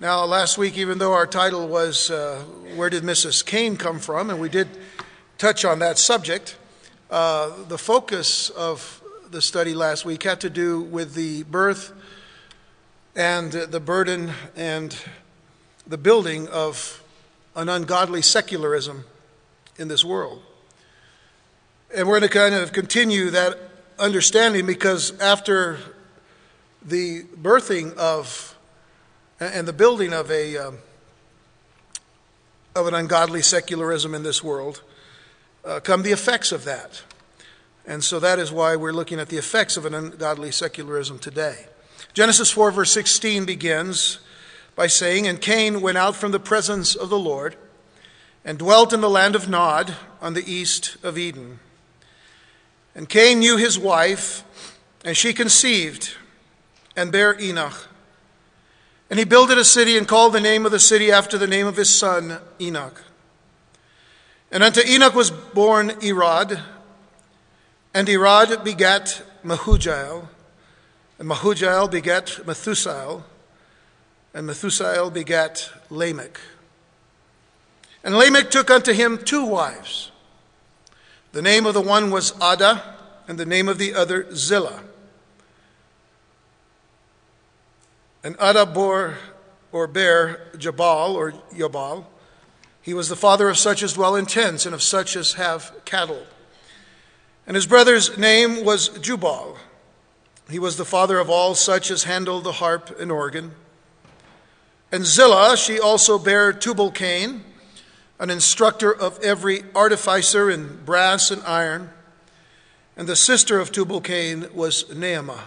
Now, last week, even though our title was uh, Where Did Mrs. Cain Come From? and we did touch on that subject, uh, the focus of the study last week had to do with the birth and the burden and the building of an ungodly secularism in this world. And we're going to kind of continue that understanding because after the birthing of and the building of a um, of an ungodly secularism in this world uh, come the effects of that. And so that is why we're looking at the effects of an ungodly secularism today. Genesis 4, verse 16 begins by saying, And Cain went out from the presence of the Lord and dwelt in the land of Nod on the east of Eden. And Cain knew his wife, and she conceived and bare Enoch. And he builded a city and called the name of the city after the name of his son, Enoch. And unto Enoch was born Irad, and Irad begat Mehujael, and Mehujael begat Methusael, and Methusael begat Lamech. And Lamech took unto him two wives. The name of the one was Ada, and the name of the other Zillah. And Adah bore or bare Jabal or Yabal. He was the father of such as dwell in tents and of such as have cattle. And his brother's name was Jubal. He was the father of all such as handle the harp and organ. And Zillah, she also bare Tubal Cain, an instructor of every artificer in brass and iron. And the sister of Tubal Cain was Naamah.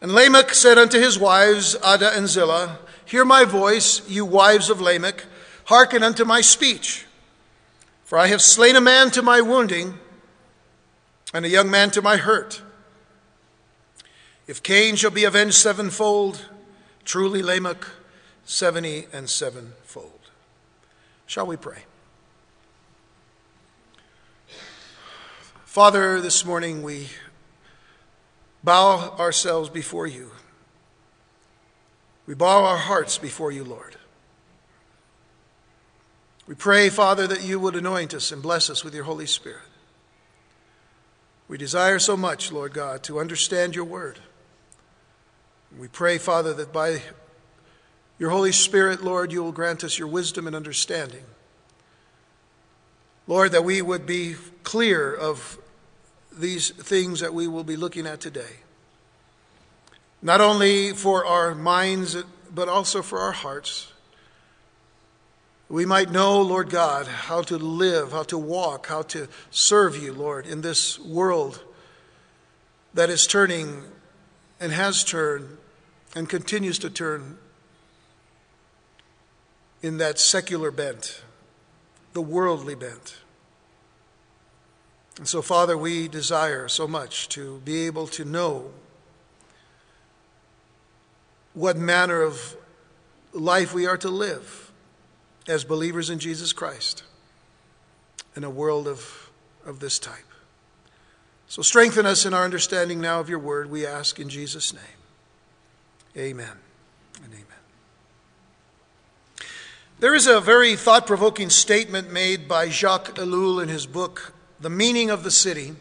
And Lamech said unto his wives, Ada and Zillah, Hear my voice, you wives of Lamech, hearken unto my speech. For I have slain a man to my wounding, and a young man to my hurt. If Cain shall be avenged sevenfold, truly Lamech seventy and sevenfold. Shall we pray? Father, this morning we bow ourselves before you. We bow our hearts before you, Lord. We pray, Father, that you would anoint us and bless us with your Holy Spirit. We desire so much, Lord God, to understand your word. We pray, Father, that by your Holy Spirit, Lord, you will grant us your wisdom and understanding. Lord, that we would be clear of these things that we will be looking at today. Not only for our minds, but also for our hearts. We might know, Lord God, how to live, how to walk, how to serve you, Lord, in this world that is turning and has turned and continues to turn in that secular bent, the worldly bent. And so, Father, we desire so much to be able to know what manner of life we are to live as believers in Jesus Christ in a world of, of this type. So, strengthen us in our understanding now of your word, we ask in Jesus' name. Amen and amen. There is a very thought provoking statement made by Jacques Ellul in his book, the meaning of the city,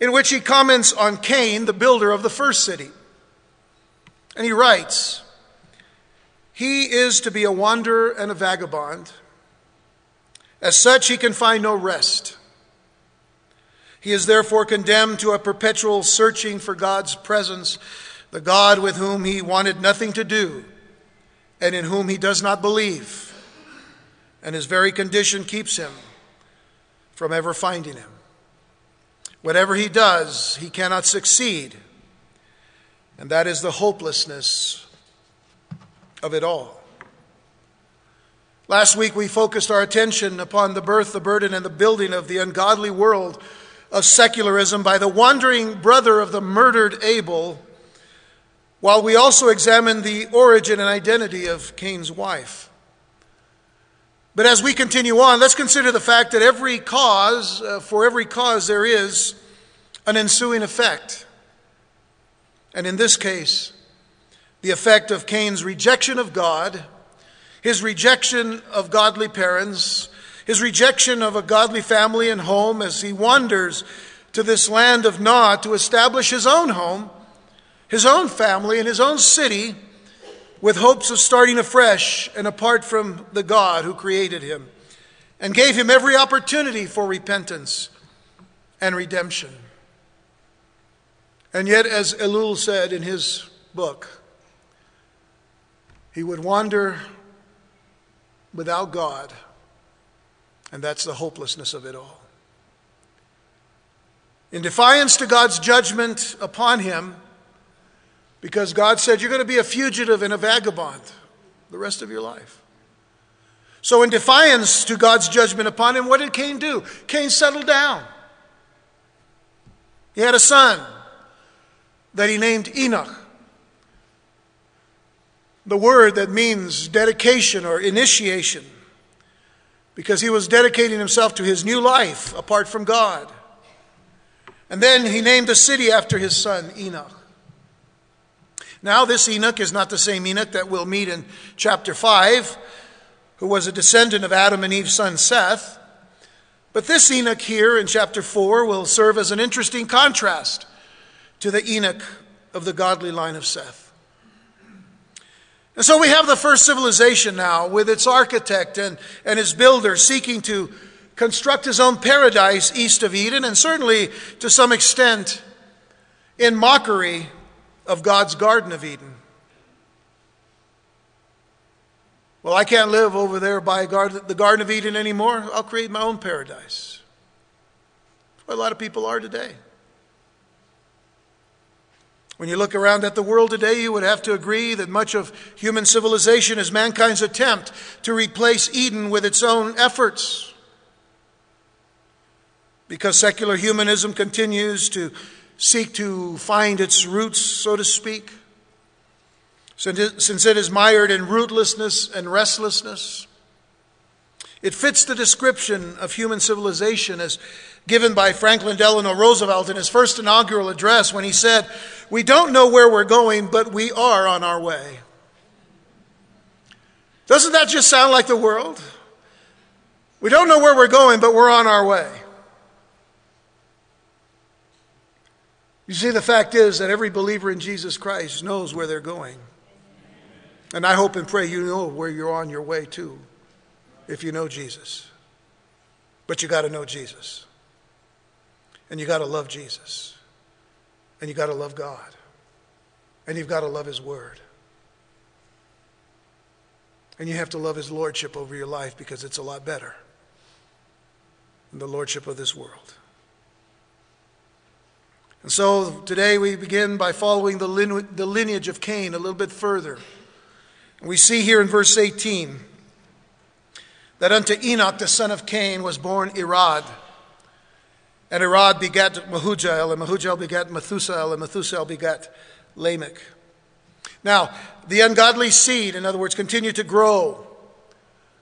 in which he comments on Cain, the builder of the first city. And he writes, He is to be a wanderer and a vagabond. As such, he can find no rest. He is therefore condemned to a perpetual searching for God's presence, the God with whom he wanted nothing to do and in whom he does not believe. And his very condition keeps him from ever finding him. Whatever he does, he cannot succeed. And that is the hopelessness of it all. Last week, we focused our attention upon the birth, the burden, and the building of the ungodly world of secularism by the wandering brother of the murdered Abel, while we also examined the origin and identity of Cain's wife. But as we continue on, let's consider the fact that every cause, uh, for every cause, there is an ensuing effect. And in this case, the effect of Cain's rejection of God, his rejection of godly parents, his rejection of a godly family and home as he wanders to this land of Nod to establish his own home, his own family, and his own city with hopes of starting afresh and apart from the God who created him and gave him every opportunity for repentance and redemption. And yet, as Ellul said in his book, he would wander without God, and that's the hopelessness of it all. In defiance to God's judgment upon him, because God said, You're going to be a fugitive and a vagabond the rest of your life. So, in defiance to God's judgment upon him, what did Cain do? Cain settled down. He had a son that he named Enoch. The word that means dedication or initiation, because he was dedicating himself to his new life apart from God. And then he named a city after his son, Enoch. Now, this Enoch is not the same Enoch that we'll meet in chapter 5, who was a descendant of Adam and Eve's son Seth. But this Enoch here in chapter 4 will serve as an interesting contrast to the Enoch of the godly line of Seth. And so we have the first civilization now with its architect and, and his builder seeking to construct his own paradise east of Eden, and certainly to some extent in mockery of God's Garden of Eden. Well, I can't live over there by the Garden of Eden anymore. I'll create my own paradise. That's what a lot of people are today. When you look around at the world today, you would have to agree that much of human civilization is mankind's attempt to replace Eden with its own efforts. Because secular humanism continues to seek to find its roots, so to speak, since it is mired in rootlessness and restlessness. It fits the description of human civilization as given by Franklin Delano Roosevelt in his first inaugural address when he said, We don't know where we're going, but we are on our way. Doesn't that just sound like the world? We don't know where we're going, but we're on our way. You see, the fact is that every believer in Jesus Christ knows where they're going. And I hope and pray you know where you're on your way to if you know Jesus. But you got to know Jesus. And you got to love Jesus. And you got to love God. And you've got to love His Word. And you have to love His Lordship over your life because it's a lot better than the Lordship of this world. And so today we begin by following the, lineage of Cain a little bit further. And we see here in verse 18 that unto Enoch the son of Cain was born Irad. And Irad begat Mehujael, and Mehujael begat Methusael, and Methusael begat Lamech. Now, the ungodly seed, in other words, continued to grow,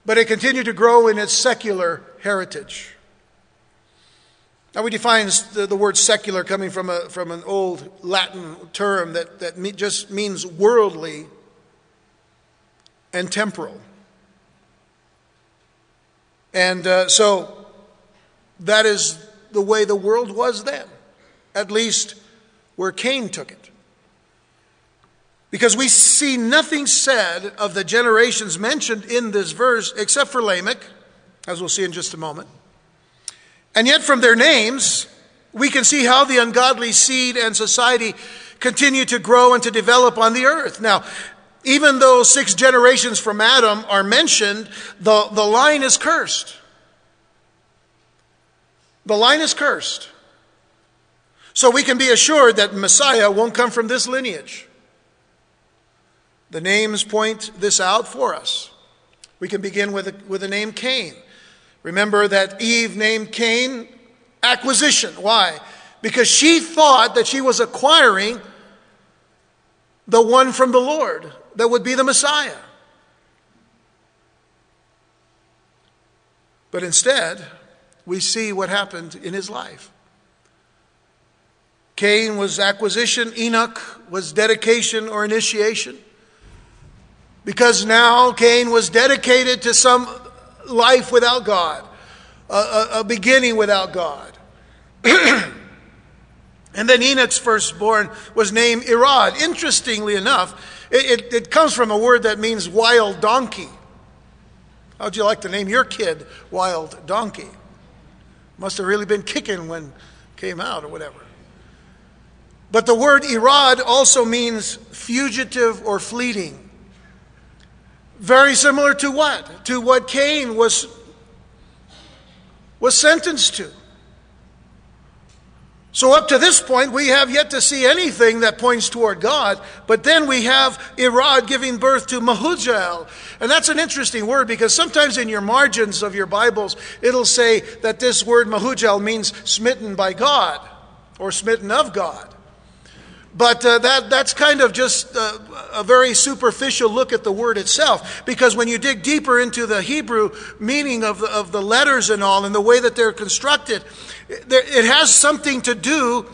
but it continued to grow in its secular heritage. Now, we define the, the word secular coming from, a, from an old Latin term that, that me, just means worldly and temporal. And uh, so that is the way the world was then, at least where Cain took it. Because we see nothing said of the generations mentioned in this verse except for Lamech, as we'll see in just a moment. And yet, from their names, we can see how the ungodly seed and society continue to grow and to develop on the earth. Now, even though six generations from Adam are mentioned, the, the line is cursed. The line is cursed. So we can be assured that Messiah won't come from this lineage. The names point this out for us. We can begin with, with the name Cain. Remember that Eve named Cain acquisition. Why? Because she thought that she was acquiring the one from the Lord that would be the Messiah. But instead, we see what happened in his life. Cain was acquisition, Enoch was dedication or initiation. because now Cain was dedicated to some life without God, a, a, a beginning without God. and then Enoch's firstborn was named Irad. Interestingly enough, it, it, it comes from a word that means wild donkey. How'd you like to name your kid Wild Donkey? Must have really been kicking when came out or whatever. But the word Irad also means fugitive or fleeting. Very similar to what? To what Cain was, was sentenced to. So, up to this point, we have yet to see anything that points toward God, but then we have Irad giving birth to Mahujael. And that's an interesting word because sometimes in your margins of your Bibles, it'll say that this word Mahujael means smitten by God or smitten of God. But uh, that, that's kind of just uh, a very superficial look at the word itself. Because when you dig deeper into the Hebrew meaning of the, of the letters and all, and the way that they're constructed, it has something to do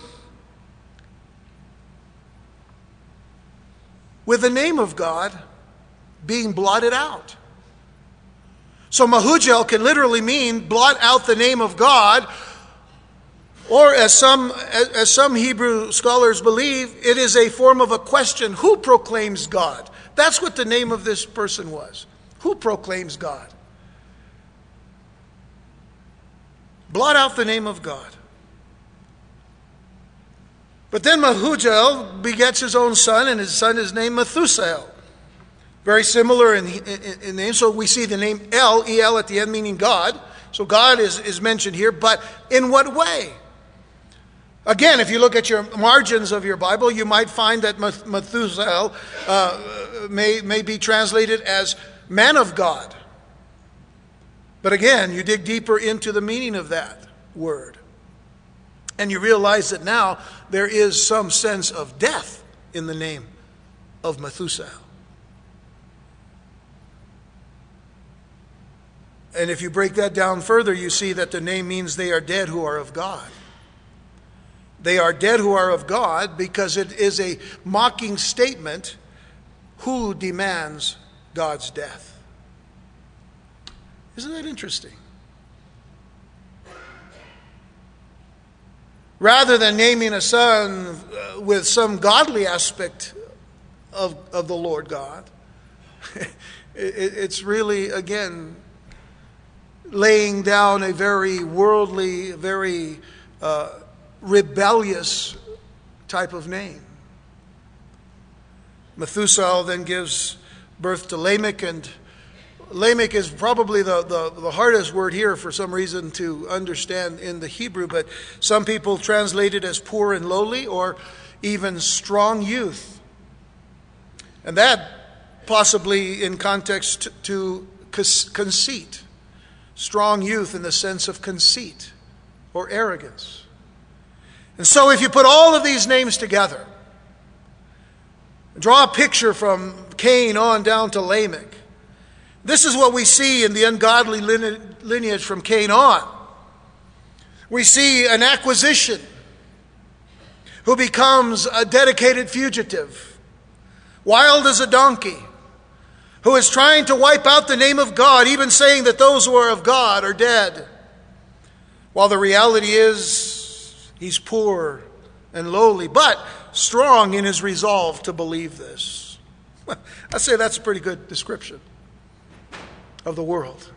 with the name of God being blotted out. So Mahujel can literally mean blot out the name of God or, as some, as some Hebrew scholars believe, it is a form of a question who proclaims God? That's what the name of this person was. Who proclaims God? Blot out the name of God. But then Mahujel begets his own son, and his son is named Methusael. Very similar in, in, in, name. So we see the name El, El at the end, meaning God. So God is, is mentioned here, but in what way? Again, if you look at your margins of your Bible, you might find that Methuselah uh, may, may be translated as man of God. But again, you dig deeper into the meaning of that word. And you realize that now there is some sense of death in the name of Methuselah. And if you break that down further, you see that the name means they are dead who are of God. They are dead who are of God because it is a mocking statement who demands God's death. Isn't that interesting? Rather than naming a son uh, with some godly aspect of, of the Lord God, it's really, again, laying down a very worldly, very uh, rebellious type of name. Methuselah then gives birth to Lamech, and Lamech is probably the, the, the, hardest word here for some reason to understand in the Hebrew, but some people translate it as poor and lowly or even strong youth. And that possibly in context to conceit. Strong youth in the sense of conceit or arrogance. And so, if you put all of these names together, draw a picture from Cain on down to Lamech, this is what we see in the ungodly lineage from Cain on. We see an acquisition who becomes a dedicated fugitive, wild as a donkey, who is trying to wipe out the name of God, even saying that those who are of God are dead. While the reality is, He's poor and lowly, but strong in his resolve to believe this. I say that's a pretty good description of the world.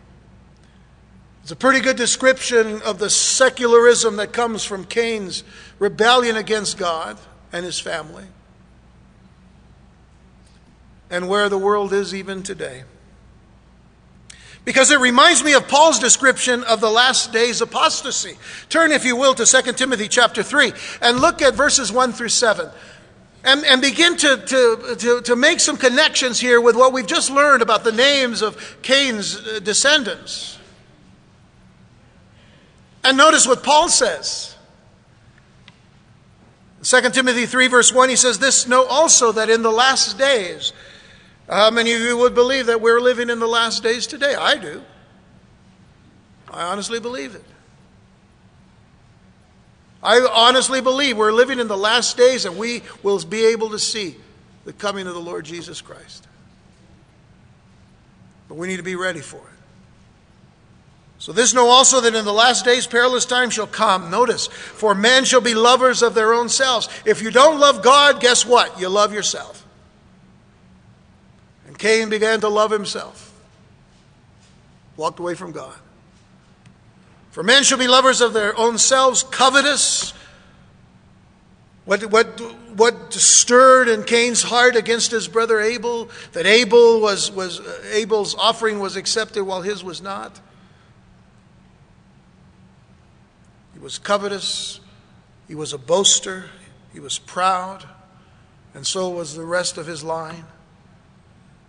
It's a pretty good description of the secularism that comes from Cain's rebellion against God and his family, and where the world is even today because it reminds me of Paul's description of the last days apostasy. Turn, if you will, to 2 Timothy chapter 3 and look at verses 1 through 7. And, and begin to, to, to, to make some connections here with what we've just learned about the names of Cain's uh, descendants. And notice what Paul says. 2 Timothy 3, verse 1, he says, This know also that in the last days, how many of you would believe that we're living in the last days today? I do. I honestly believe it. I honestly believe we're living in the last days and we will be able to see the coming of the Lord Jesus Christ. but we need to be ready for it. So this know also that in the last days perilous times shall come. Notice, for men shall be lovers of their own selves. If you don't love God, guess what? You love yourself. Cain began to love himself. Walked away from God. For men shall be lovers of their own selves, covetous. What, what, what stirred in Cain's heart against his brother Abel? That Abel was, was uh, Abel's offering was accepted while his was not. He was covetous, he was a boaster, he was proud, and so was the rest of his line.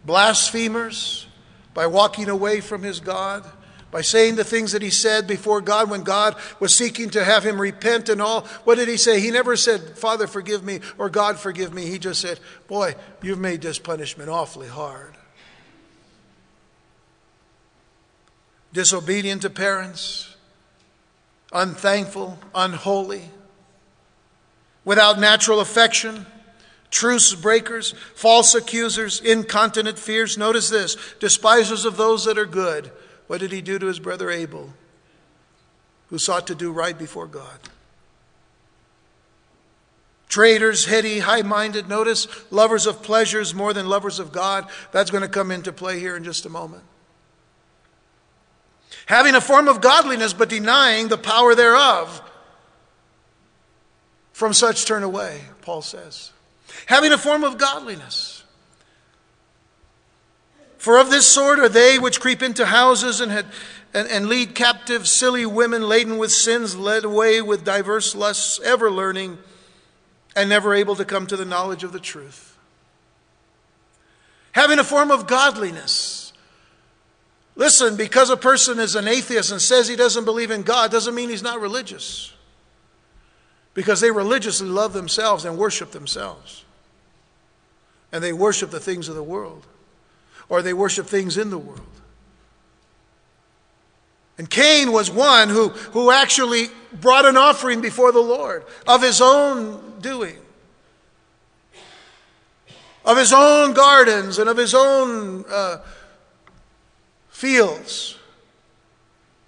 Blasphemers, by walking away from his God, by saying the things that he said before God when God was seeking to have him repent and all. What did he say? He never said, Father, forgive me, or God, forgive me. He just said, Boy, you've made this punishment awfully hard. Disobedient to parents, unthankful, unholy, without natural affection, truce breakers, false accusers, incontinent fears. Notice this despisers of those that are good. What did he do to his brother Abel, who sought to do right before God? Traitors, heady, high minded. Notice, lovers of pleasures more than lovers of God. That's going to come into play here in just a moment having a form of godliness but denying the power thereof. From such turn away, Paul says. Having a form of godliness. For of this sort are they which creep into houses and, had, and, and lead captive silly women laden with sins, led away with diverse lusts, ever learning, and never able to come to the knowledge of the truth. Having a form of godliness Listen, because a person is an atheist and says he doesn't believe in God doesn't mean he's not religious. Because they religiously love themselves and worship themselves. And they worship the things of the world, or they worship things in the world. And Cain was one who, who actually brought an offering before the Lord of his own doing, of his own gardens and of his own. Uh, fields,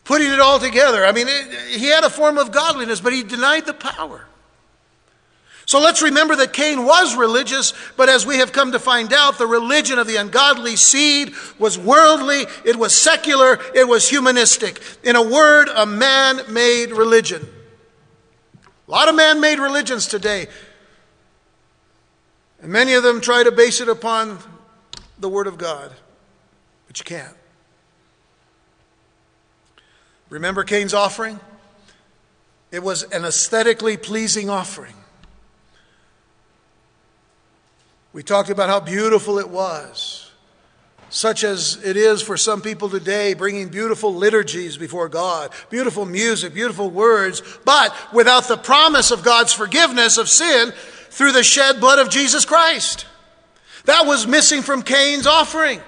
putting it all together. I mean, it, he had a form of godliness, but he denied the power. So let's remember that Cain was religious, but as we have come to find out, the religion of the ungodly seed was worldly, it was secular, it was humanistic. In a word, a man made religion. A lot of man made religions today, and many of them try to base it upon the Word of God, but you can't. Remember Cain's offering? It was an aesthetically pleasing offering. We talked about how beautiful it was, such as it is for some people today, bringing beautiful liturgies before God, beautiful music, beautiful words, but without the promise of God's forgiveness of sin through the shed blood of Jesus Christ. That was missing from Cain's offering.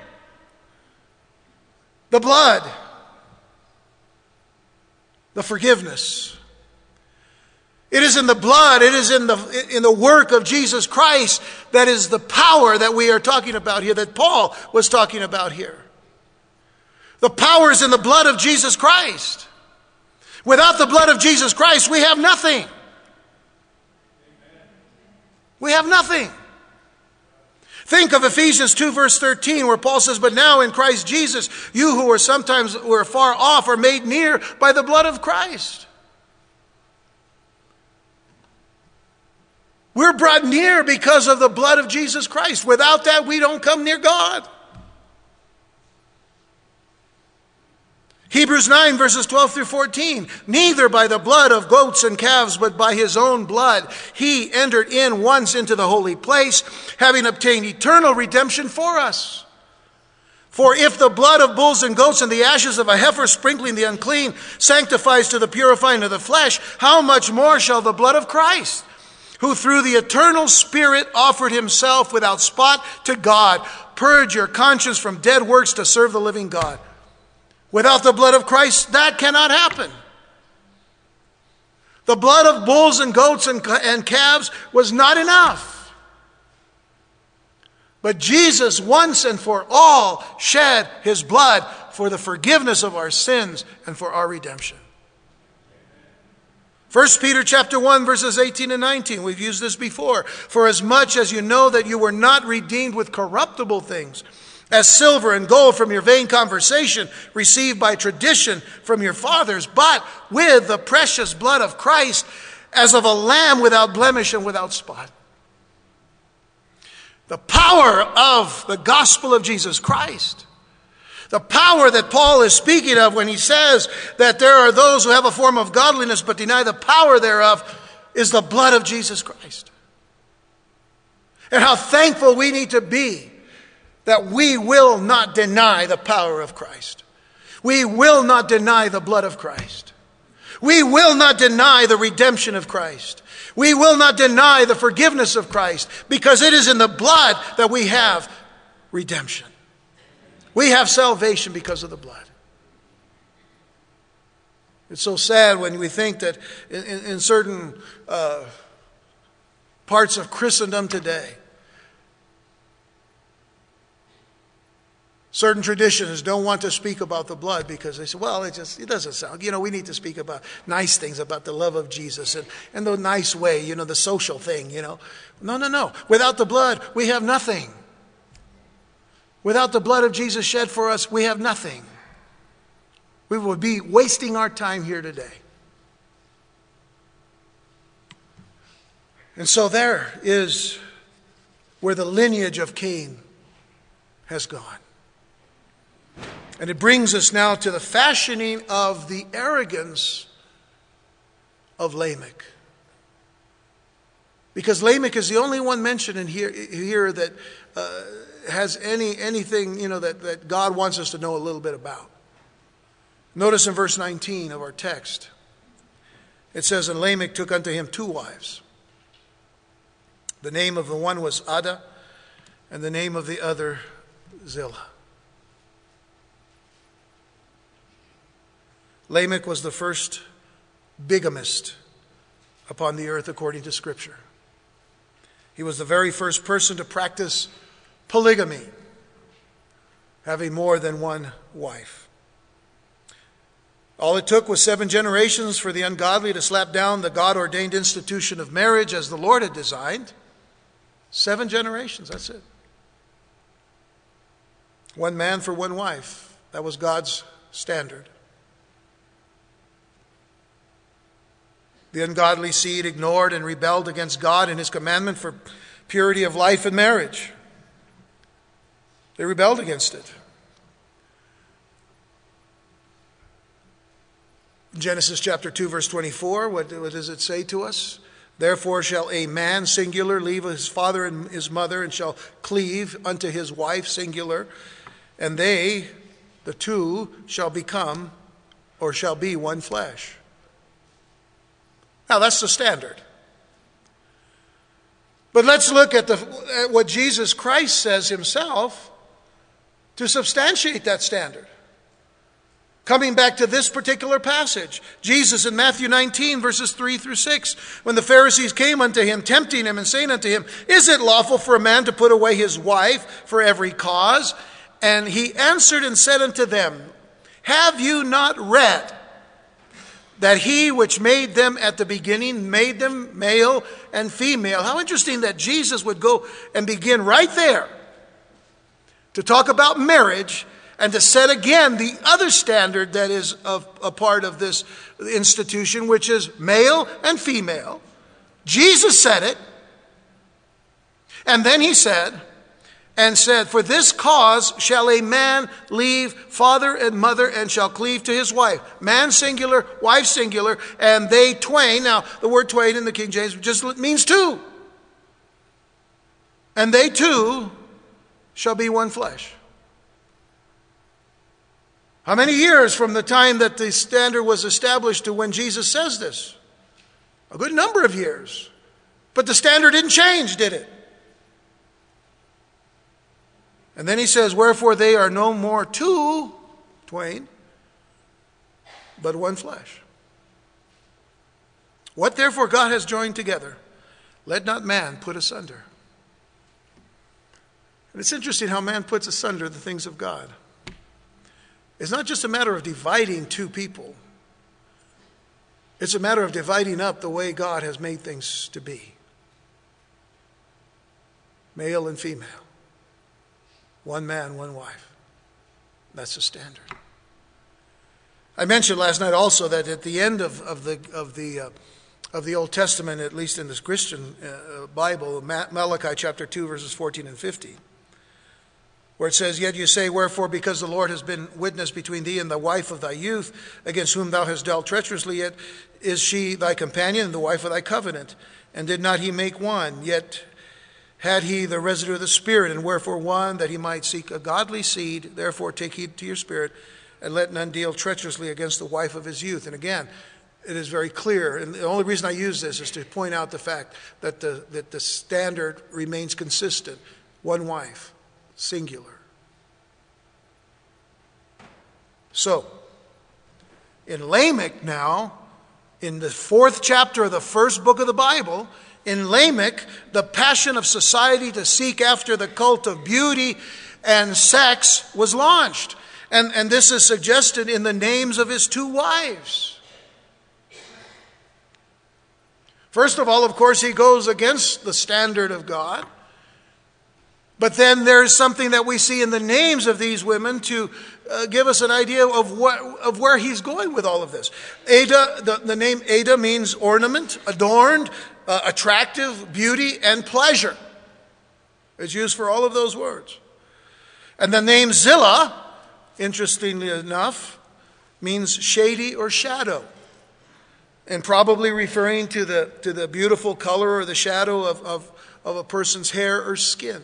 The blood the forgiveness. It is in the blood, it is in the, in the work of Jesus Christ that is the power that we are talking about here, that Paul was talking about here. The power is in the blood of Jesus Christ. Without the blood of Jesus Christ, we have nothing. We have nothing. Think of Ephesians 2 verse 13 where Paul says, But now in Christ Jesus, you who were sometimes were far off are made near by the blood of Christ. We're brought near because of the blood of Jesus Christ. Without that, we don't come near God. Hebrews 9, verses 12 through 14. Neither by the blood of goats and calves, but by his own blood, he entered in once into the holy place, having obtained eternal redemption for us. For if the blood of bulls and goats and the ashes of a heifer sprinkling the unclean sanctifies to the purifying of the flesh, how much more shall the blood of Christ, who through the eternal Spirit offered himself without spot to God, purge your conscience from dead works to serve the living God? Without the blood of Christ, that cannot happen. The blood of bulls and goats and, and calves was not enough. But Jesus once and for all shed his blood for the forgiveness of our sins and for our redemption. 1 Peter chapter 1 verses 18 and 19 we've used this before. For as much as you know that you were not redeemed with corruptible things as silver and gold from your vain conversation received by tradition from your fathers but with the precious blood of Christ as of a lamb without blemish and without spot. The power of the gospel of Jesus Christ. The power that Paul is speaking of when he says that there are those who have a form of godliness but deny the power thereof is the blood of Jesus Christ. And how thankful we need to be that we will not deny the power of Christ. We will not deny the blood of Christ. We will not deny the redemption of Christ. We will not deny the forgiveness of Christ because it is in the blood that we have redemption. We have salvation because of the blood. It's so sad when we think that in, in, in certain uh, parts of Christendom today, Certain traditions don't want to speak about the blood because they say, well, it just it doesn't sound, you know, we need to speak about nice things about the love of Jesus and, and the nice way, you know, the social thing, you know. No, no, no. Without the blood, we have nothing. Without the blood of Jesus shed for us, we have nothing. We would be wasting our time here today. And so there is where the lineage of Cain has gone. And it brings us now to the fashioning of the arrogance of Lamech. Because Lamech is the only one mentioned in here, here that uh, has any, anything you know, that, that God wants us to know a little bit about. Notice in verse 19 of our text, it says, And Lamech took unto him two wives. The name of the one was Ada, and the name of the other Zillah. Lamech was the first bigamist upon the earth according to Scripture. He was the very first person to practice polygamy, having more than one wife. All it took was seven generations for the ungodly to slap down the God ordained institution of marriage as the Lord had designed. Seven generations, that's it. One man for one wife. That was God's standard. The ungodly seed ignored and rebelled against God and his commandment for purity of life and marriage. They rebelled against it. Genesis chapter 2, verse 24, what, what does it say to us? Therefore shall a man singular leave his father and his mother and shall cleave unto his wife singular, and they, the two, shall become or shall be one flesh. Now, that's the standard. But let's look at, the, at what Jesus Christ says himself to substantiate that standard. Coming back to this particular passage, Jesus in Matthew 19, verses 3 through 6, when the Pharisees came unto him, tempting him and saying unto him, Is it lawful for a man to put away his wife for every cause? And he answered and said unto them, Have you not read that he which made them at the beginning made them male and female. How interesting that Jesus would go and begin right there to talk about marriage and to set again the other standard that is of, a part of this institution, which is male and female. Jesus said it. And then he said, and said, For this cause shall a man leave father and mother and shall cleave to his wife. Man singular, wife singular, and they twain. Now, the word twain in the King James just means two. And they two shall be one flesh. How many years from the time that the standard was established to when Jesus says this? A good number of years. But the standard didn't change, did it? And then he says, Wherefore they are no more two, twain, but one flesh. What therefore God has joined together, let not man put asunder. And it's interesting how man puts asunder the things of God. It's not just a matter of dividing two people, it's a matter of dividing up the way God has made things to be male and female, one man, one wife. That's the standard. I mentioned last night also that at the end of, of the, of, the, uh, of the Old Testament, at least in this Christian uh, Bible, Malachi chapter 2, verses 14 and 15, where it says, Yet you say, Wherefore, because the Lord has been witness between thee and the wife of thy youth, against whom thou hast dealt treacherously, yet is she thy companion and the wife of thy covenant. And did not he make one? Yet had he the residue of the Spirit, and wherefore one, that he might seek a godly seed. Therefore take heed to your spirit, and let none deal treacherously against the wife of his youth. And again, it is very clear, and the only reason I use this is to point out the fact that the, that the standard remains consistent one wife, singular. So, in Lamech now, in the fourth chapter of the first book of the Bible, in Lamech, the passion of society to seek after the cult of beauty and sex was launched. And, and this is suggested in the names of his two wives. First of all, of course, he goes against the standard of God. But then there's something that we see in the names of these women to uh, give us an idea of, what, of where he's going with all of this. Ada, the, the name Ada means ornament, adorned, uh, attractive, beauty, and pleasure. It's used for all of those words. And the name Zillah, interestingly enough, means shady or shadow, and probably referring to the, to the beautiful color or the shadow of, of, of a person's hair or skin.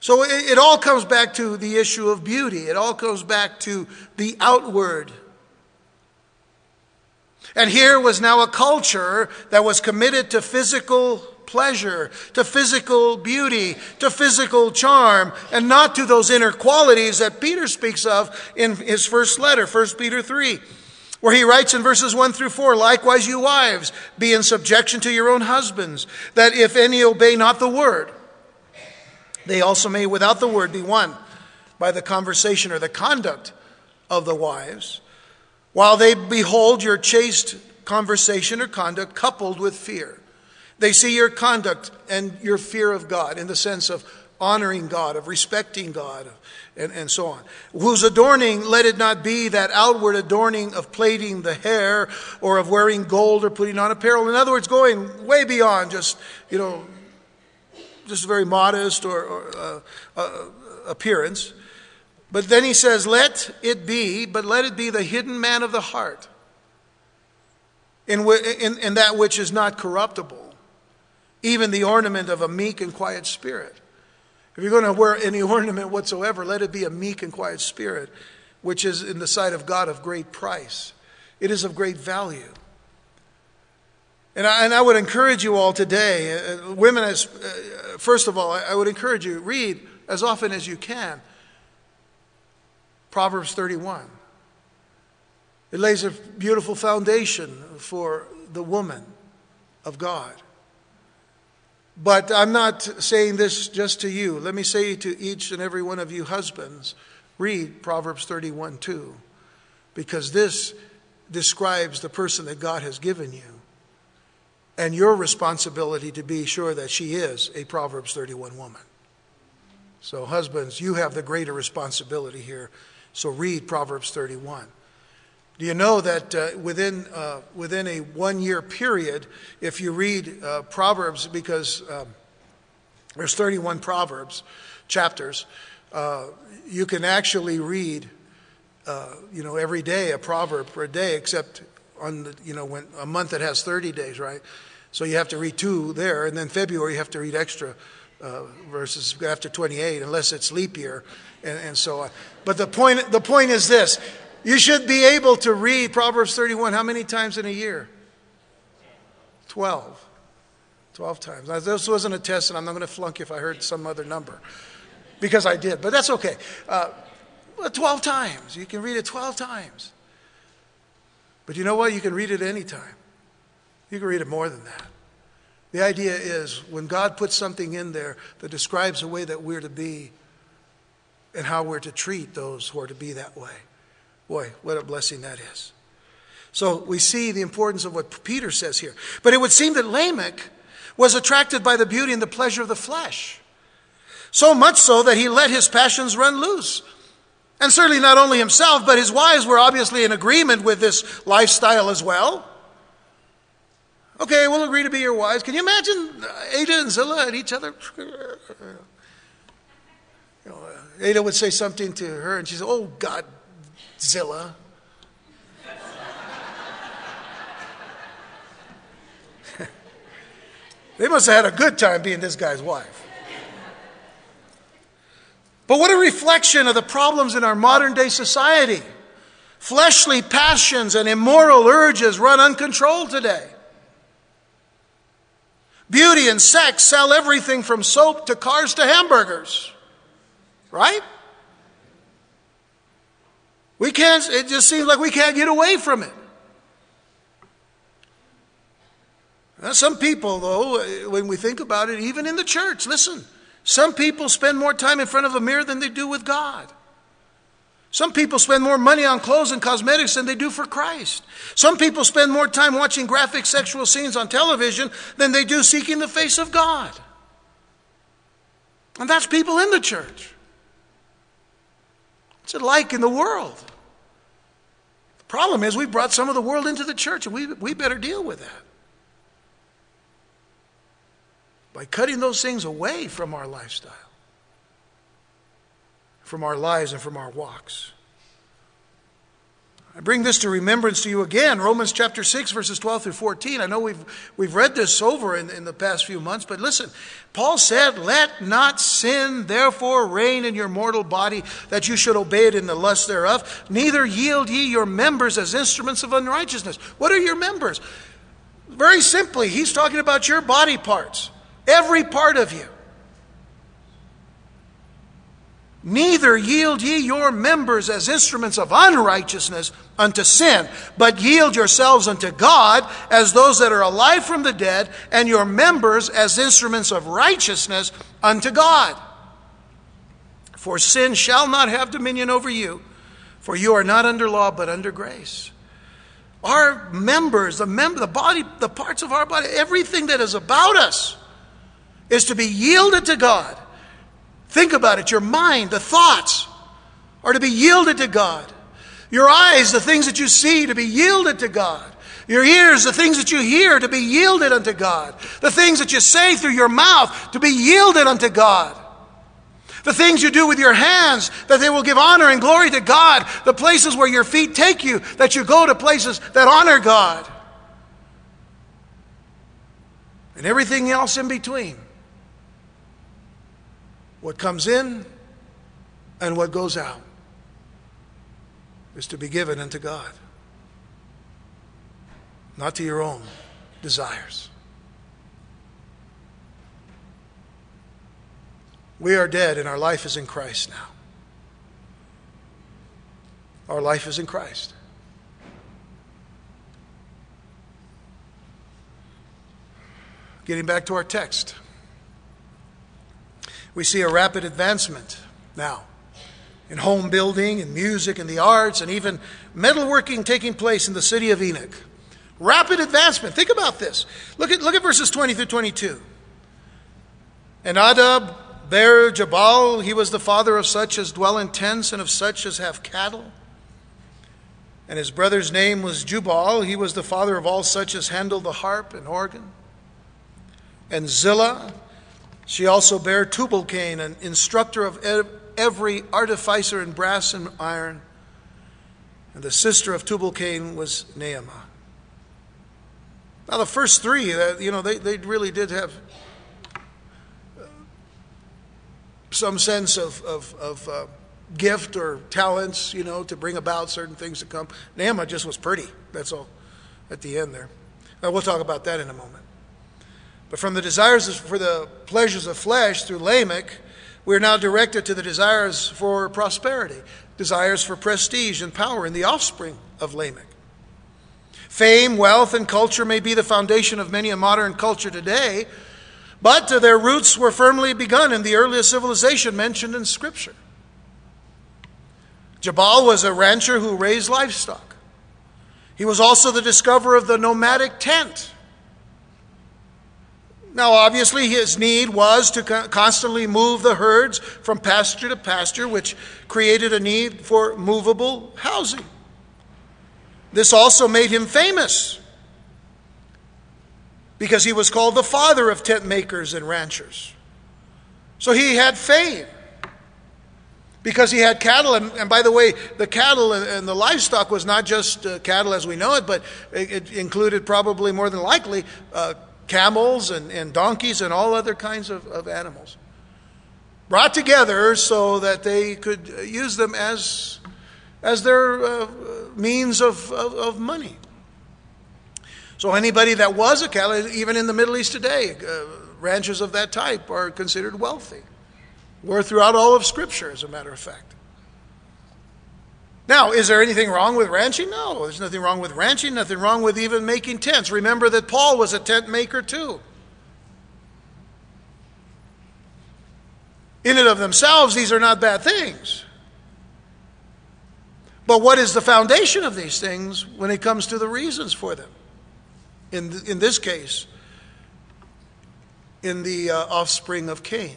So it, it all comes back to the issue of beauty, it all comes back to the outward. And here was now a culture that was committed to physical pleasure, to physical beauty, to physical charm, and not to those inner qualities that Peter speaks of in his first letter, 1 Peter 3, where he writes in verses 1 through 4 Likewise, you wives, be in subjection to your own husbands, that if any obey not the word, they also may without the word be won by the conversation or the conduct of the wives while they behold your chaste conversation or conduct coupled with fear. They see your conduct and your fear of God in the sense of honoring God, of respecting God, and, and so on. Whose adorning, let it not be that outward adorning of plaiting the hair or of wearing gold or putting on apparel. In other words, going way beyond just, you know, just a very modest or, or uh, uh, appearance. But then he says, Let it be, but let it be the hidden man of the heart, in, in, in that which is not corruptible, even the ornament of a meek and quiet spirit. If you're going to wear any ornament whatsoever, let it be a meek and quiet spirit, which is in the sight of God of great price. It is of great value. And I, and I would encourage you all today, uh, women, as, uh, first of all, I, I would encourage you, read as often as you can Proverbs 31. It lays a beautiful foundation for the woman of God. But I'm not saying this just to you. Let me say to each and every one of you husbands read Proverbs 31 too, because this describes the person that God has given you and your responsibility to be sure that she is a Proverbs 31 woman. So, husbands, you have the greater responsibility here so read Proverbs 31. Do you know that uh, within, uh, within a one year period, if you read uh, Proverbs, because um, there's 31 Proverbs chapters, uh, you can actually read, uh, you know, every day a proverb per day, except on the, you know, when a month that has 30 days, right? So you have to read two there, and then February you have to read extra uh, verses after 28, unless it's leap year and, and so on. But the point, the point is this you should be able to read Proverbs 31 how many times in a year? 12. 12 times. Now, this wasn't a test, and I'm not going to flunk you if I heard some other number because I did, but that's okay. Uh, 12 times. You can read it 12 times. But you know what? You can read it any time. You can read it more than that. The idea is when God puts something in there that describes the way that we're to be and how we're to treat those who are to be that way. Boy, what a blessing that is. So we see the importance of what Peter says here. But it would seem that Lamech was attracted by the beauty and the pleasure of the flesh. So much so that he let his passions run loose. And certainly not only himself, but his wives were obviously in agreement with this lifestyle as well. Okay, we'll agree to be your wives. Can you imagine Adah and Zillah at each other? You know, uh, Adah would say something to her, and she said, Oh, God, Zillah. they must have had a good time being this guy's wife. But what a reflection of the problems in our modern day society. Fleshly passions and immoral urges run uncontrolled today. Beauty and sex sell everything from soap to cars to hamburgers. Right? We can't, it just seems like we can't get away from it. Now, some people, though, when we think about it, even in the church, listen, some people spend more time in front of a mirror than they do with God. Some people spend more money on clothes and cosmetics than they do for Christ. Some people spend more time watching graphic sexual scenes on television than they do seeking the face of God. And that's people in the church. What's it like in the world? The problem is we brought some of the world into the church, and we, we better deal with that. By cutting those things away from our lifestyle from our lives and from our walks. I bring this to remembrance to you again, Romans chapter 6, verses 12 through 14. I know we've, we've read this over in, in the past few months, but listen, Paul said, Let not sin therefore reign in your mortal body, that you should obey it in the lust thereof, neither yield ye your members as instruments of unrighteousness. What are your members? Very simply, he's talking about your body parts, every part of you. Neither yield ye your members as instruments of unrighteousness unto sin, but yield yourselves unto God as those that are alive from the dead, and your members as instruments of righteousness unto God. For sin shall not have dominion over you, for you are not under law, but under grace. Our members, the, mem- the body, the parts of our body, everything that is about us is to be yielded to God Think about it. Your mind, the thoughts, are to be yielded to God. Your eyes, the things that you see, to be yielded to God. Your ears, the things that you hear, to be yielded unto God. The things that you say through your mouth, to be yielded unto God. The things you do with your hands, that they will give honor and glory to God. The places where your feet take you, that you go to places that honor God. And everything else in between. What comes in and what goes out is to be given unto God, not to your own desires. We are dead and our life is in Christ now. Our life is in Christ. Getting back to our text we see a rapid advancement now in home building and music and the arts and even metalworking taking place in the city of Enoch. Rapid advancement. Think about this. Look at, look at verses 20 through 22. And Adah bare Jabal, he was the father of such as dwell in tents and of such as have cattle. And his brother's name was Jubal, he was the father of all such as handle the harp and organ. And Zillah, she also bare Tubal-Cain, an instructor of every artificer in brass and iron. And the sister of Tubal-Cain was Naamah. Now, the first three, uh, you know, they, they really did have uh, some sense of, of, of uh, gift or talents, you know, to bring about certain things to come. Naamah just was pretty, that's all, at the end there. Now, we'll talk about that in a moment. But from the desires for the pleasures of flesh through Lamech, we are now directed to the desires for prosperity, desires for prestige and power in the offspring of Lamech. Fame, wealth, and culture may be the foundation of many a modern culture today, but their roots were firmly begun in the earliest civilization mentioned in Scripture. Jabal was a rancher who raised livestock. He was also the discoverer of the nomadic tent. Now, obviously, his need was to constantly move the herds from pasture to pasture, which created a need for movable housing. This also made him famous because he was called the father of tent makers and ranchers. So he had fame because he had cattle. And, and by the way, the cattle and, and the livestock was not just uh, cattle as we know it, but it, it included probably more than likely uh, camels and, and donkeys and all other kinds of, of animals. Brought together so that they could use them as, as their uh, means of, of, of, money. So, anybody that was a cattle, even in the Middle East today, uh, ranchers of that type are considered wealthy. Were throughout all of Scripture, as a matter of fact. Now, is there anything wrong with ranching? No, there's nothing wrong with ranching, nothing wrong with even making tents. Remember that Paul was a tent maker too. In and of themselves, these are not bad things. But what is the foundation of these things when it comes to the reasons for them? In, in this case, in the uh, offspring of Cain.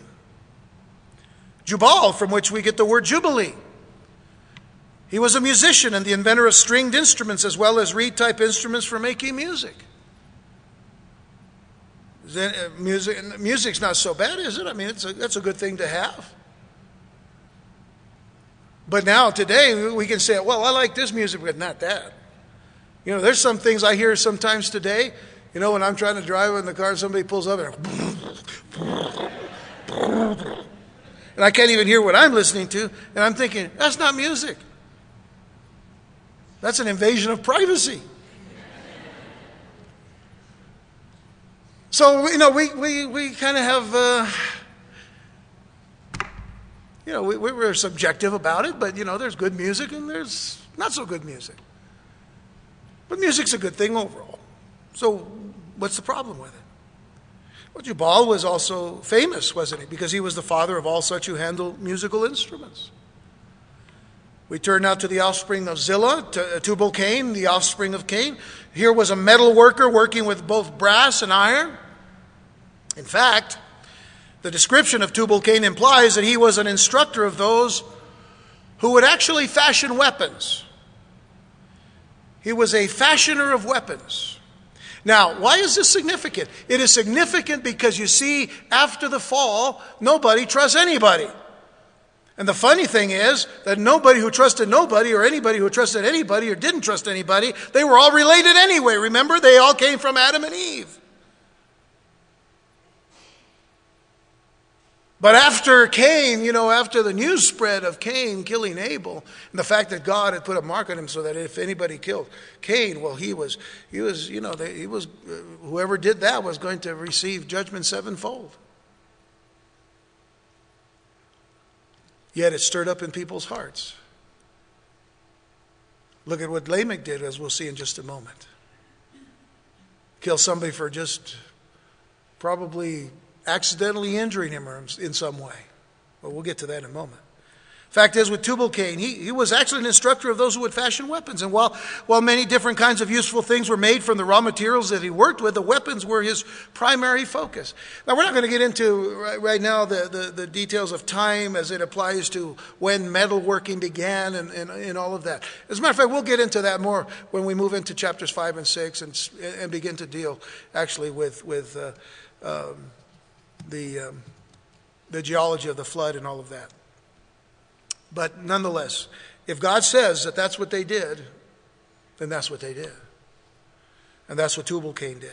Jubal, from which we get the word jubilee. He was a musician and the inventor of stringed instruments as well as reed type instruments for making music. Uh, music music's not so bad, is it? I mean, it's a, that's a good thing to have. But now, today, we can say, well, I like this music, but not that. You know, there's some things I hear sometimes today. You know, when I'm trying to drive in the car, somebody pulls up and, and I can't even hear what I'm listening to, and I'm thinking, that's not music. That's an invasion of privacy. So, you know, we, we, we kind of have, uh, you know, we, we were subjective about it, but, you know, there's good music and there's not so good music. But music's a good thing overall. So, what's the problem with it? Well, Jubal was also famous, wasn't he? Because he was the father of all such who handle musical instruments. We turn now to the offspring of Zillah, uh, Tubal Cain, the offspring of Cain. Here was a metal worker working with both brass and iron. In fact, the description of Tubal Cain implies that he was an instructor of those who would actually fashion weapons. He was a fashioner of weapons. Now, why is this significant? It is significant because you see, after the fall, nobody trusts anybody. And the funny thing is that nobody who trusted nobody or anybody who trusted anybody or didn't trust anybody, they were all related anyway. Remember, they all came from Adam and Eve. But after Cain, you know, after the news spread of Cain killing Abel, and the fact that God had put a mark on him so that if anybody killed Cain, well, he was, he was, you know, he was, uh, whoever did that was going to receive judgment sevenfold. Yet it stirred up in people's hearts. Look at what Lamech did, as we'll see in just a moment. Kill somebody for just probably accidentally injuring him in some way. But we'll get to that in a moment. Fact is, with Tubal Cain, he, he was actually an instructor of those who would fashion weapons. And while, while many different kinds of useful things were made from the raw materials that he worked with, the weapons were his primary focus. Now, we're not going to get into right, right now the, the, the, details of time as it applies to when metalworking began and, and, and, all of that. As a matter of fact, we'll get into that more when we move into chapters 5 and 6 and, and begin to deal actually with, with uh, um, the, um, the geology of the flood and all of that. But nonetheless, if God says that that's what they did, then that's what they did. And that's what Tubal Cain did.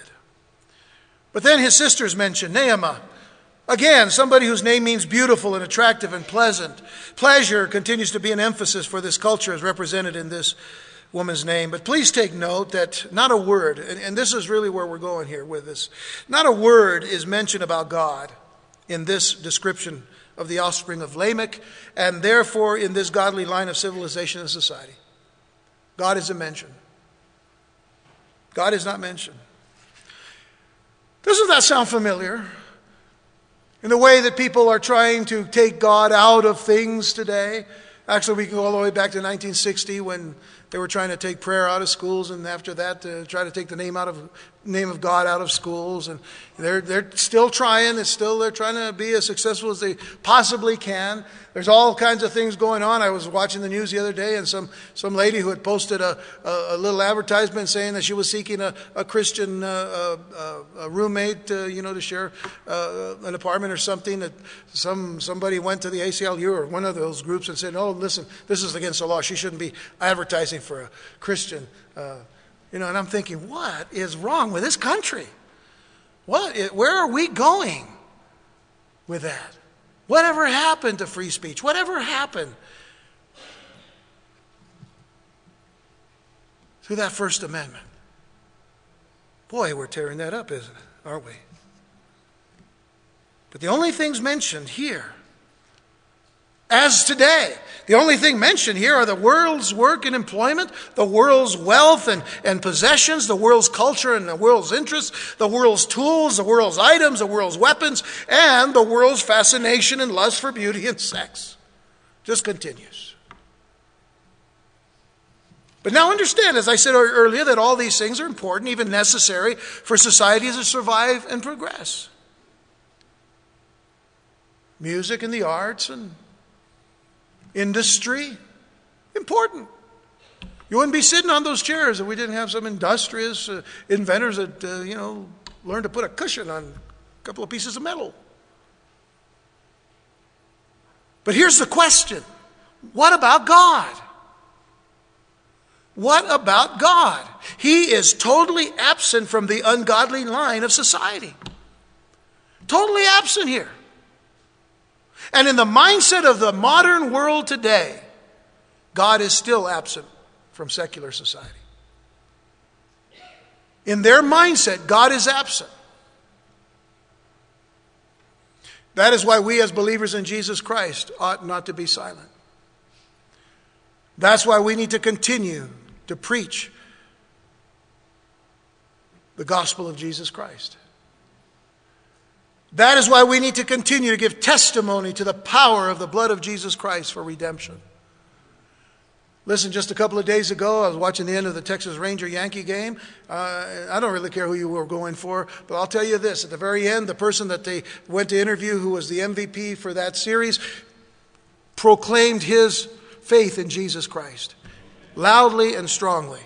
But then his sisters mention Naamah. Again, somebody whose name means beautiful and attractive and pleasant. Pleasure continues to be an emphasis for this culture as represented in this woman's name. But please take note that not a word, and, and this is really where we're going here with this, not a word is mentioned about God in this description of the offspring of Lamech, and therefore in this godly line of civilization and society. God isn't mentioned. God is not mentioned. Doesn't that sound familiar? In the way that people are trying to take God out of things today. Actually, we can go all the way back to 1960 when they were trying to take prayer out of schools, and after that, to try to take the name out of name of God out of schools. And they're they're still trying. It's still they're trying to be as successful as they possibly can. There's all kinds of things going on. I was watching the news the other day, and some some lady who had posted a, a, a little advertisement saying that she was seeking a, a Christian uh, uh, a roommate, uh, you know, to share uh, an apartment or something. That some somebody went to the ACLU or one of those groups and said, "Oh, listen, this is against the law. She shouldn't be advertising for a Christian." You know, and I'm thinking, what is wrong with this country? What? Where are we going with that? Whatever happened to free speech? Whatever happened to that First Amendment? Boy, we're tearing that up, isn't it? Aren't we? But the only things mentioned here, as today, the only thing mentioned here are the world's work and employment, the world's wealth and, and possessions, the world's culture and the world's interests, the world's tools, the world's items, the world's weapons, and the world's fascination and lust for beauty and sex. Just continues. But now understand, as I said earlier, that all these things are important, even necessary for society to survive and progress. Music and the arts and industry, important. You wouldn't be sitting on those chairs if we didn't have some industrious uh, inventors that, uh, you know, learned to put a cushion on a couple of pieces of metal. But here's the question what about God? What about God? He is totally absent from the ungodly line of society. Totally absent here. And in the mindset of the modern world today, God is still absent from secular society. In their mindset, God is absent. That is why we, as believers in Jesus Christ, ought not to be silent. That's why we need to continue to preach the gospel of Jesus Christ. That is why we need to continue to give testimony to the power of the blood of Jesus Christ for redemption. Listen, just a couple of days ago, I was watching the end of the Texas Ranger Yankee game. Uh, I don't really care who you were going for, but I'll tell you this. At the very end, the person that they went to interview, who was the MVP for that series, proclaimed his faith in Jesus Christ loudly and strongly.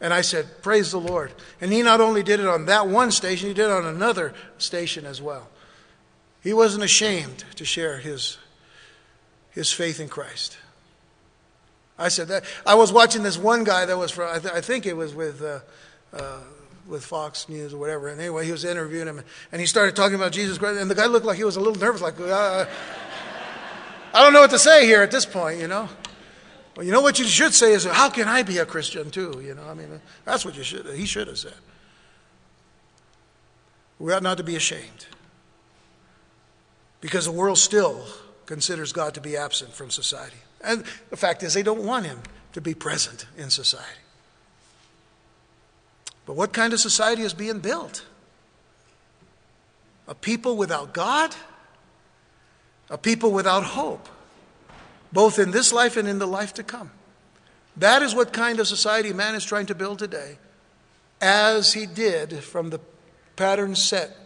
And I said, Praise the Lord. And he not only did it on that one station, he did it on another station as well. He wasn't ashamed to share his, his faith in Christ. I said that. I was watching this one guy that was from, I, th- I think it was with, uh, uh, with Fox News or whatever. And anyway, he was interviewing him, and he started talking about Jesus Christ. And the guy looked like he was a little nervous, like, uh, I don't know what to say here at this point, you know. You know what you should say is, how can I be a Christian too? You know, I mean, that's what you should, he should have said. We ought not to be ashamed. Because the world still considers God to be absent from society. And the fact is, they don't want him to be present in society. But what kind of society is being built? A people without God? A people without hope? Both in this life and in the life to come. That is what kind of society man is trying to build today, as he did from the pattern set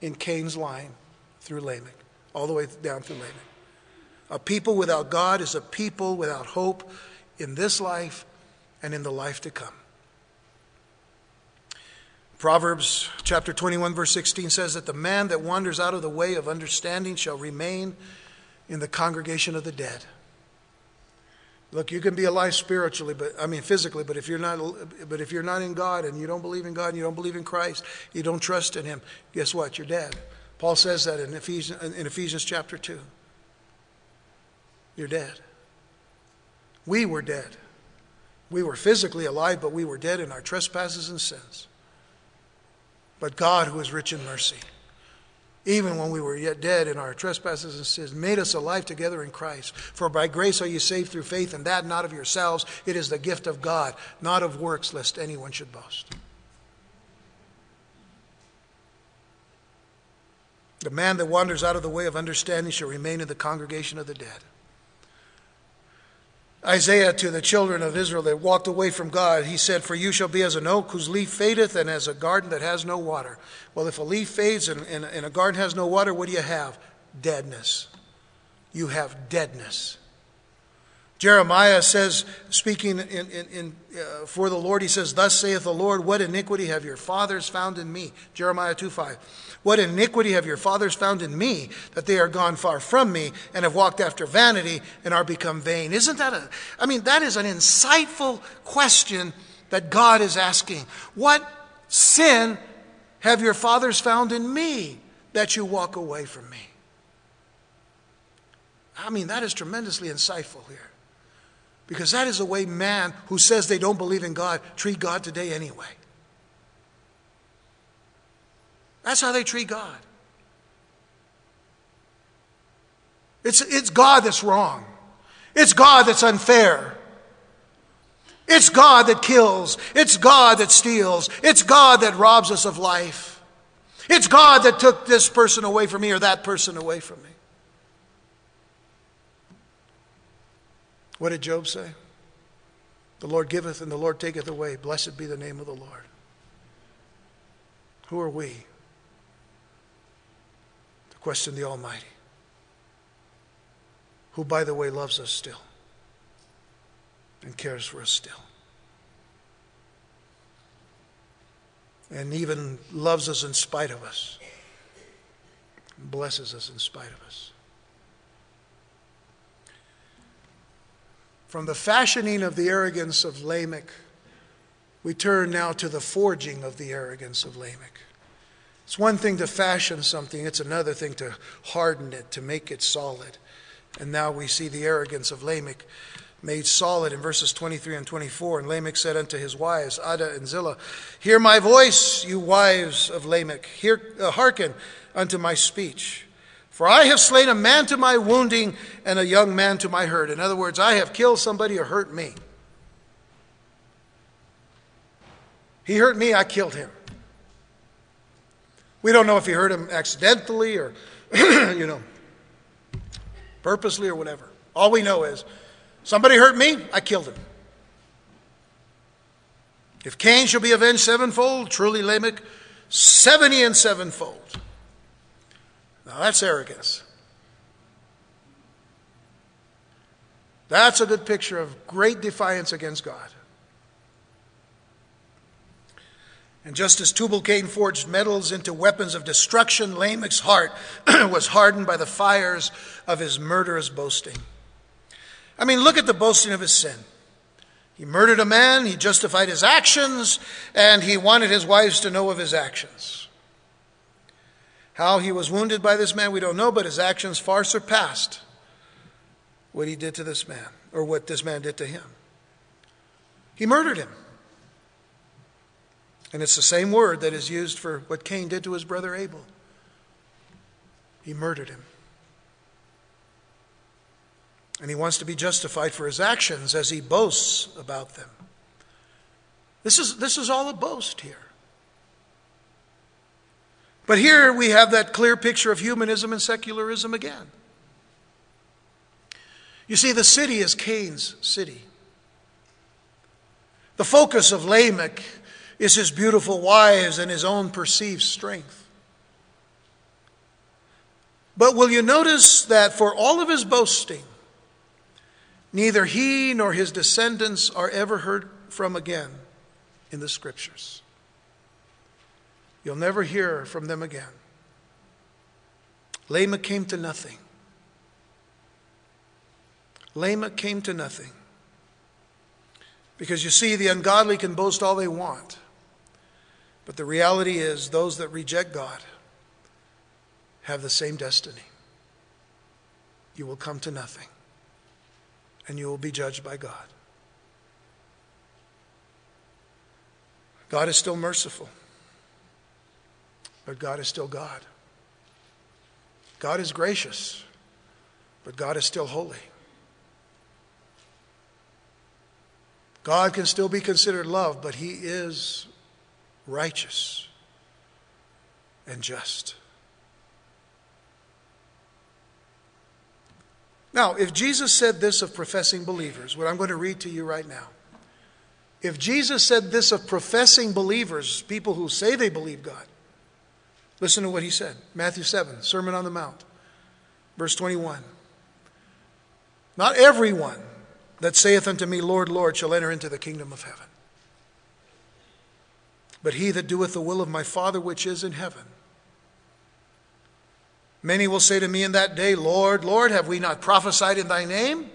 in Cain's line through Lamech, all the way down through Lamech. A people without God is a people without hope in this life and in the life to come. Proverbs chapter 21, verse 16 says that the man that wanders out of the way of understanding shall remain in the congregation of the dead. Look, you can be alive spiritually, but I mean physically, but if you're not but if you're not in God and you don't believe in God and you don't believe in Christ, you don't trust in him, guess what? You're dead. Paul says that in Ephesians, in Ephesians chapter 2. You're dead. We were dead. We were physically alive, but we were dead in our trespasses and sins. But God, who is rich in mercy, even when we were yet dead in our trespasses and sins, made us alive together in Christ. For by grace are you saved through faith, and that not of yourselves. It is the gift of God, not of works, lest anyone should boast. The man that wanders out of the way of understanding shall remain in the congregation of the dead. Isaiah to the children of Israel that walked away from God, he said, For you shall be as an oak whose leaf fadeth, and as a garden that has no water. Well, if a leaf fades and, and, and a garden has no water, what do you have? Deadness. You have deadness. Jeremiah says, speaking in, in, in uh, for the Lord, he says, Thus saith the Lord, What iniquity have your fathers found in me? Jeremiah 2 5. What iniquity have your fathers found in me, that they are gone far from me, and have walked after vanity, and are become vain? Isn't that a, I mean, that is an insightful question that God is asking. What sin have your fathers found in me that you walk away from me? I mean, that is tremendously insightful here. Because that is the way man who says they don't believe in God treat God today anyway. That's how they treat God. It's, it's God that's wrong. It's God that's unfair. It's God that kills. It's God that steals. It's God that robs us of life. It's God that took this person away from me or that person away from me. What did Job say? The Lord giveth and the Lord taketh away. Blessed be the name of the Lord. Who are we question the Almighty? Who, by the way, loves us still and cares for us still. And even loves us in spite of us, blesses us in spite of us. From the fashioning of the arrogance of Lamech, we turn now to the forging of the arrogance of Lamech. It's one thing to fashion something, it's another thing to harden it, to make it solid. And now we see the arrogance of Lamech made solid in verses 23 and 24. And Lamech said unto his wives, Adah and Zillah, Hear my voice, you wives of Lamech. Hear, uh, hearken unto my speech. For I have slain a man to my wounding and a young man to my hurt. In other words, I have killed somebody who hurt me. He hurt me, I killed him. We don't know if he hurt him accidentally or, you know, purposely or whatever. All we know is somebody hurt me, I killed him. If Cain shall be avenged sevenfold, truly Lamech, seventy and sevenfold. Now that's arrogance. That's a good picture of great defiance against God. And just as Tubal Cain forged metals into weapons of destruction, Lamech's heart was hardened by the fires of his murderous boasting. I mean, look at the boasting of his sin. He murdered a man, he justified his actions, and he wanted his wives to know of his actions. How he was wounded by this man, we don't know, but his actions far surpassed what he did to this man, or what this man did to him. He murdered him. And it's the same word that is used for what Cain did to his brother Abel. He murdered him. And he wants to be justified for his actions as he boasts about them. This is, this is all a boast here. But here we have that clear picture of humanism and secularism again. You see, the city is Cain's city. The focus of Lamech is his beautiful wives and his own perceived strength. But will you notice that for all of his boasting, neither he nor his descendants are ever heard from again in the scriptures? You'll never hear from them again. Lamech came to nothing. Lamech came to nothing. Because you see, the ungodly can boast all they want. But the reality is, those that reject God have the same destiny. You will come to nothing, and you will be judged by God. God is still merciful. But God is still God. God is gracious, but God is still holy. God can still be considered love, but he is righteous and just. Now, if Jesus said this of professing believers, what I'm going to read to you right now, if Jesus said this of professing believers, people who say they believe God, listen to what he said Matthew 7, Sermon on the Mount, verse 21. Not everyone that saith unto me, Lord, Lord, shall enter into the kingdom of heaven, but he that doeth the will of my Father which is in heaven. Many will say to me in that day, Lord, Lord, have we not prophesied in thy name?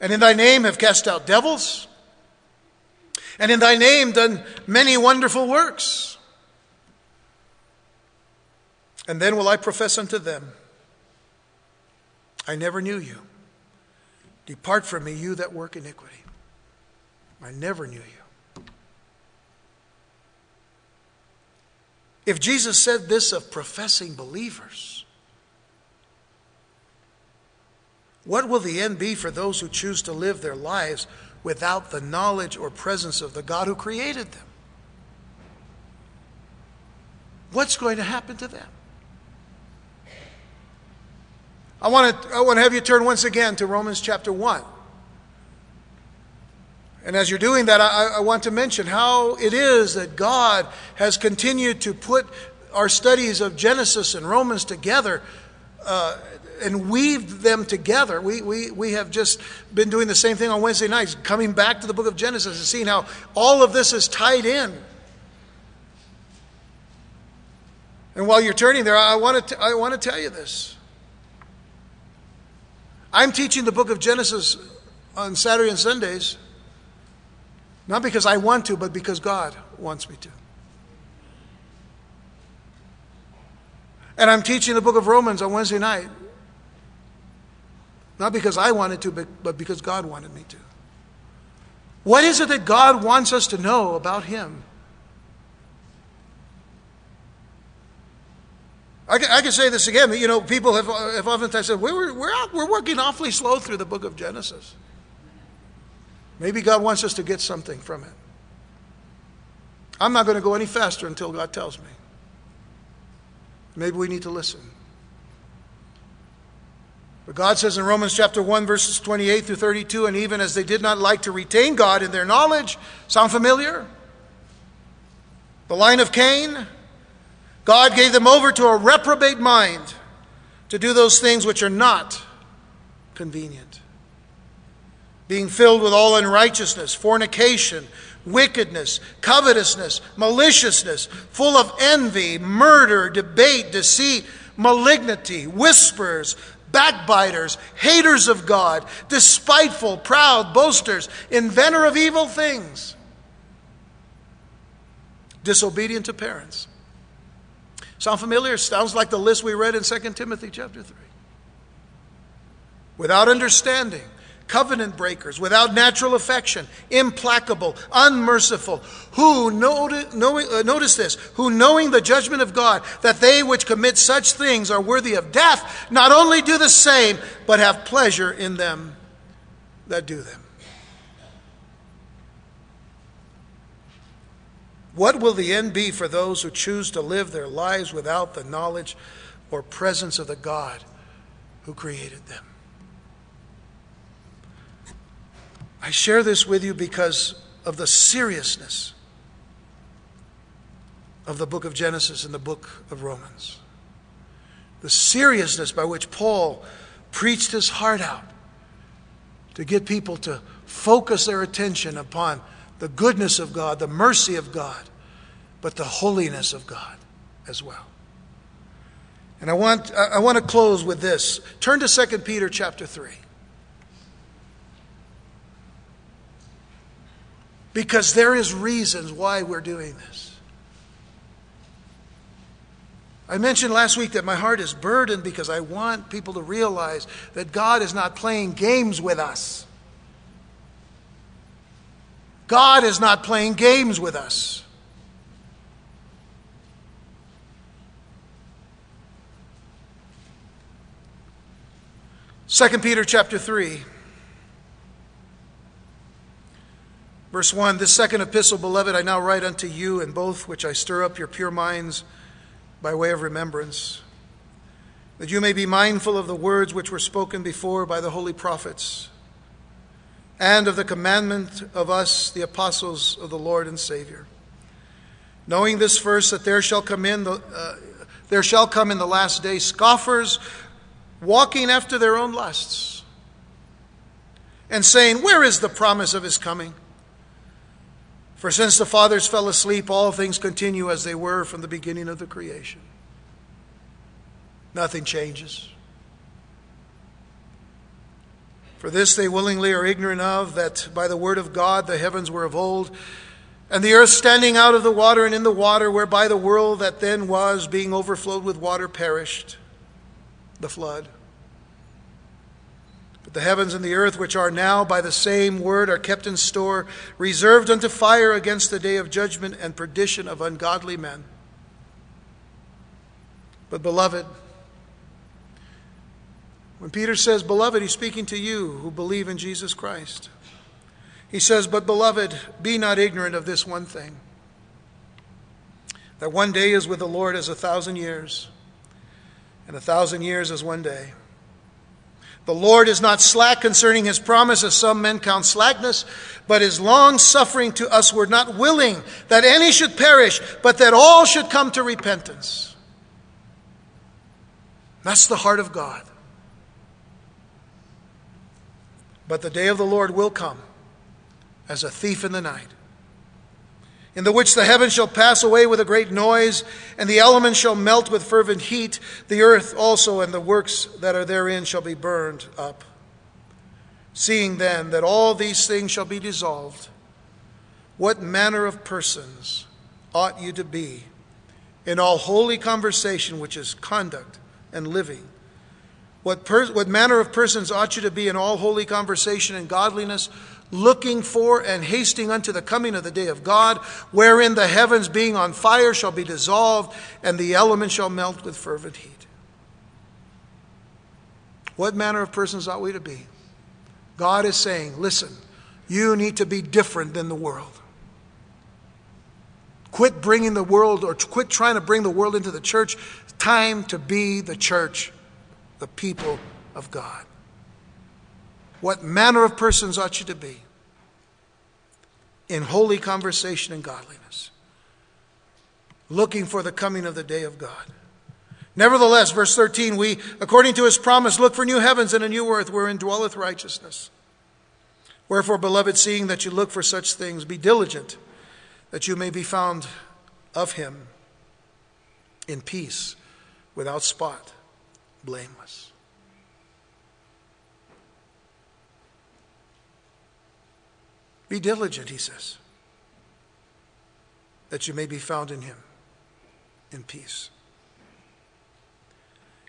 And in thy name have cast out devils? And in thy name done many wonderful works? And then will I profess unto them, I never knew you. Depart from me, you that work iniquity. I never knew you. If Jesus said this of professing believers, what will the end be for those who choose to live their lives without the knowledge or presence of the God who created them? What's going to happen to them? I want to, I want to have you turn once again to Romans chapter 1. And as you're doing that, I, I, want to mention how it is that God has continued to put our studies of Genesis and Romans together uh, and weave them together. We, we, we have just been doing the same thing on Wednesday nights, coming back to the book of Genesis and seeing how all of this is tied in. And while you're turning there, I want to, I want to tell you this. I'm teaching the book of Genesis on Saturday and Sundays. Not because I want to, but because God wants me to. And I'm teaching the book of Romans on Wednesday night. Not because I wanted to, but because God wanted me to. What is it that God wants us to know about Him? I can, I can say this again. You know, people have, have oftentimes said, we're, we're, we're working awfully slow through the book of Genesis. Maybe God wants us to get something from it. I'm not going to go any faster until God tells me. Maybe we need to listen. But God says in Romans chapter 1, verses 28 through 32, and even as they did not like to retain God in their knowledge, sound familiar? The line of Cain, God gave them over to a reprobate mind to do those things which are not convenient being filled with all unrighteousness, fornication, wickedness, covetousness, maliciousness, full of envy, murder, debate, deceit, malignity, whispers, backbiters, haters of God, despiteful, proud, boasters, inventor of evil things, disobedient to parents. Sound familiar? Sounds like the list we read in 2 Timothy chapter 3. Without understanding, covenant breakers, without natural affection, implacable, unmerciful, who, uh, notice this, who knowing the judgment of God, that they which commit such things are worthy of death, not only do the same, but have pleasure in them that do them. What will the end be for those who choose to live their lives without the knowledge or presence of the God who created them? I share this with you because of the seriousness of the book of Genesis and the book of Romans. The seriousness by which Paul preached his heart out to get people to focus their attention upon the goodness of God, the mercy of God, but the holiness of God as well. And I want, I want to close with this. Turn to 2 Peter chapter 3. Because there is reasons why we're doing this. I mentioned last week that my heart is burdened because I want people to realize that God is not playing games with us. God is not playing games with us. Second Peter chapter 3 Verse 1 This second epistle, beloved, I now write unto you, in both which I stir up your pure minds by way of remembrance, that you may be mindful of the words which were spoken before by the holy prophets, and of the commandment of us, the apostles of the Lord and Savior. Knowing this first, that there shall come in the uh, there shall come in the last day scoffers walking after their own lusts, and saying, Where is the promise of his coming? For since the fathers fell asleep, all things continue as they were from the beginning of the creation. Nothing changes. For this they willingly are ignorant of, that by the word of God the heavens were of old, and the earth standing out of the water and in the water, whereby the world that then was, being overflowed with water, perished, the flood. The heavens and the earth, which are now by the same word, are kept in store, reserved unto fire against the day of judgment and perdition of ungodly men. But, beloved, when Peter says, Beloved, he's speaking to you who believe in Jesus Christ. He says, But, beloved, be not ignorant of this one thing that one day is with the Lord as a thousand years, and a thousand years as one day. The Lord is not slack concerning his promise, as some men count slackness, but is long suffering to us. We're not willing that any should perish, but that all should come to repentance. That's the heart of God. But the day of the Lord will come as a thief in the night in the which the heavens shall pass away with a great noise, and the elements shall melt with fervent heat. The earth also and the works that are therein shall be burned up. Seeing then that all these things shall be dissolved, what manner of persons ought you to be in all holy conversation, which is conduct and living? What, per- what manner of persons ought you to be in all holy conversation and godliness? Looking for and hasting unto the coming of the day of God, wherein the heavens being on fire shall be dissolved, and the elements shall melt with fervent heat. What manner of persons ought we to be? God is saying, listen, you need to be different than the world. Quit bringing the world or quit trying to bring the world into the church. Time to be the church, the people of God. What manner of persons ought you to be? In holy conversation and godliness, looking for the coming of the day of God. Nevertheless, verse 13, we, according to his promise, look for new heavens and a new earth wherein dwelleth righteousness. Wherefore, beloved, seeing that you look for such things, be diligent that you may be found of him in peace, without spot, blameless. Be diligent, he says, that you may be found in him in peace.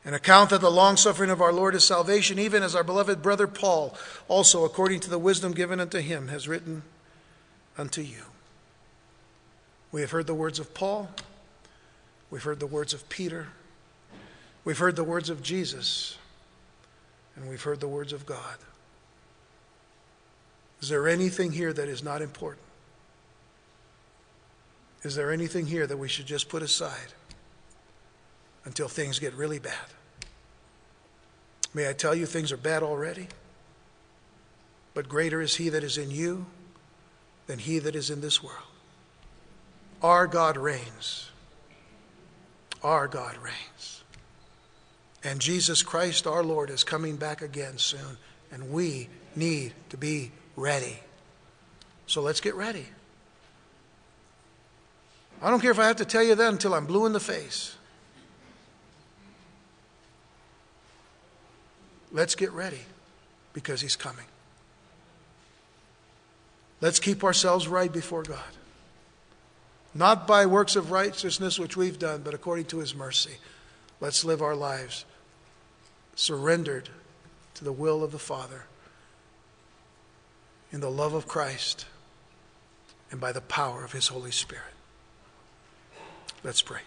An account that the long suffering of our Lord is salvation, even as our beloved brother Paul, also according to the wisdom given unto him, has written unto you. We have heard the words of Paul, we've heard the words of Peter, we've heard the words of Jesus, and we've heard the words of God. Is there anything here that is not important? Is there anything here that we should just put aside until things get really bad? May I tell you, things are bad already, but greater is He that is in you than He that is in this world. Our God reigns. Our God reigns. And Jesus Christ, our Lord, is coming back again soon, and we need to be ready. So let's get ready. I don't care if I have to tell you that until I'm blue in the face. Let's get ready because He's coming. Let's keep ourselves right before God. Not by works of righteousness which we've done, but according to His mercy. Let's live our lives surrendered to the will of the Father in the love of Christ and by the power of His Holy Spirit. Let's pray.